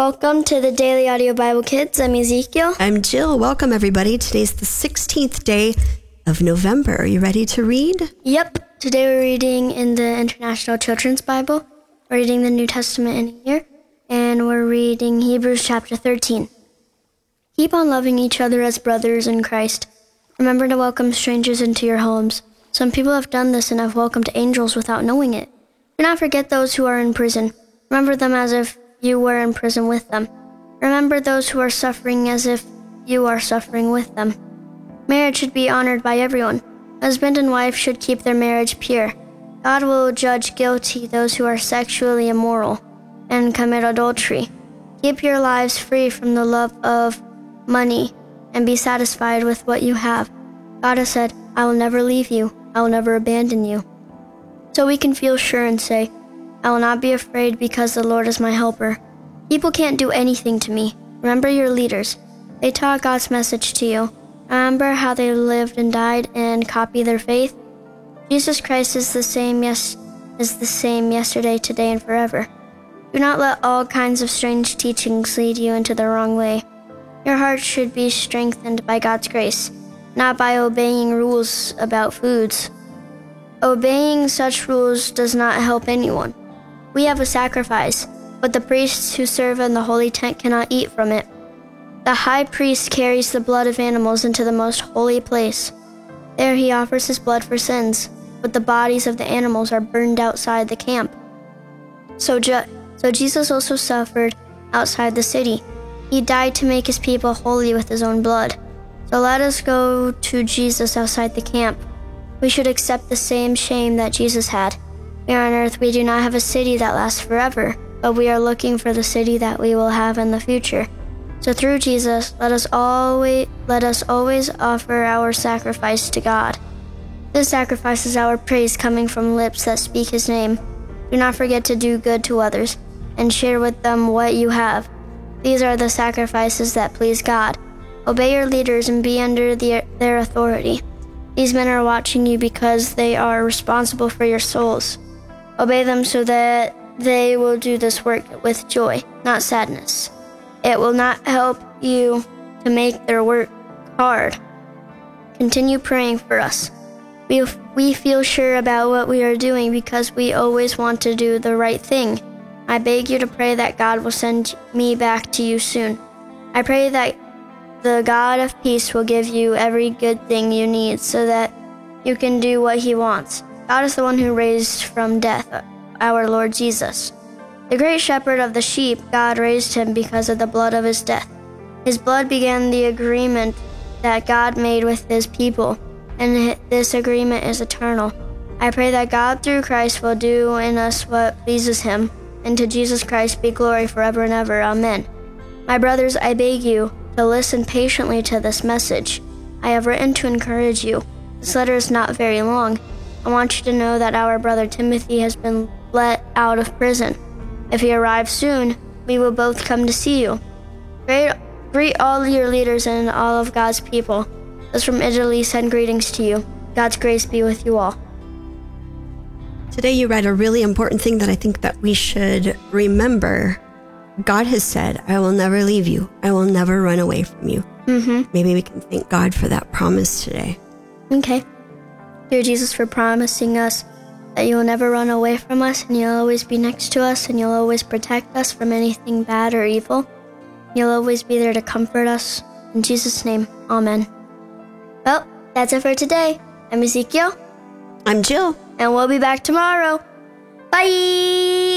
Welcome to the Daily Audio Bible Kids. I'm Ezekiel. I'm Jill. Welcome, everybody. Today's the 16th day of November. Are you ready to read? Yep. Today we're reading in the International Children's Bible. We're reading the New Testament in a year, and we're reading Hebrews chapter 13. Keep on loving each other as brothers in Christ. Remember to welcome strangers into your homes. Some people have done this and have welcomed angels without knowing it. Do not forget those who are in prison. Remember them as if you were in prison with them. Remember those who are suffering as if you are suffering with them. Marriage should be honored by everyone. Husband and wife should keep their marriage pure. God will judge guilty those who are sexually immoral and commit adultery. Keep your lives free from the love of money and be satisfied with what you have. God has said, I will never leave you, I will never abandon you. So we can feel sure and say, I will not be afraid because the Lord is my helper. People can't do anything to me. Remember your leaders. They taught God's message to you. Remember how they lived and died and copy their faith? Jesus Christ is the same yes is the same yesterday, today, and forever. Do not let all kinds of strange teachings lead you into the wrong way. Your heart should be strengthened by God's grace, not by obeying rules about foods. Obeying such rules does not help anyone. We have a sacrifice, but the priests who serve in the holy tent cannot eat from it. The high priest carries the blood of animals into the most holy place. There he offers his blood for sins, but the bodies of the animals are burned outside the camp. So, Je- so Jesus also suffered outside the city. He died to make his people holy with his own blood. So let us go to Jesus outside the camp. We should accept the same shame that Jesus had. Here on earth, we do not have a city that lasts forever, but we are looking for the city that we will have in the future. So through Jesus, let us always let us always offer our sacrifice to God. This sacrifice is our praise coming from lips that speak his name. Do not forget to do good to others and share with them what you have. These are the sacrifices that please God. Obey your leaders and be under the, their authority. These men are watching you because they are responsible for your souls. Obey them so that they will do this work with joy, not sadness. It will not help you to make their work hard. Continue praying for us. We, we feel sure about what we are doing because we always want to do the right thing. I beg you to pray that God will send me back to you soon. I pray that the God of peace will give you every good thing you need so that you can do what he wants. God is the one who raised from death uh, our Lord Jesus. The great shepherd of the sheep, God raised him because of the blood of his death. His blood began the agreement that God made with his people, and this agreement is eternal. I pray that God through Christ will do in us what pleases him, and to Jesus Christ be glory forever and ever. Amen. My brothers, I beg you to listen patiently to this message. I have written to encourage you. This letter is not very long. I want you to know that our brother Timothy has been let out of prison. If he arrives soon, we will both come to see you. Great, greet all your leaders and all of God's people. Those from Italy send greetings to you. God's grace be with you all. Today you read a really important thing that I think that we should remember. God has said, I will never leave you. I will never run away from you. Mm-hmm. Maybe we can thank God for that promise today. Okay. Dear Jesus, for promising us that you will never run away from us and you'll always be next to us and you'll always protect us from anything bad or evil. You'll always be there to comfort us. In Jesus' name, Amen. Well, that's it for today. I'm Ezekiel. I'm Jill. And we'll be back tomorrow. Bye!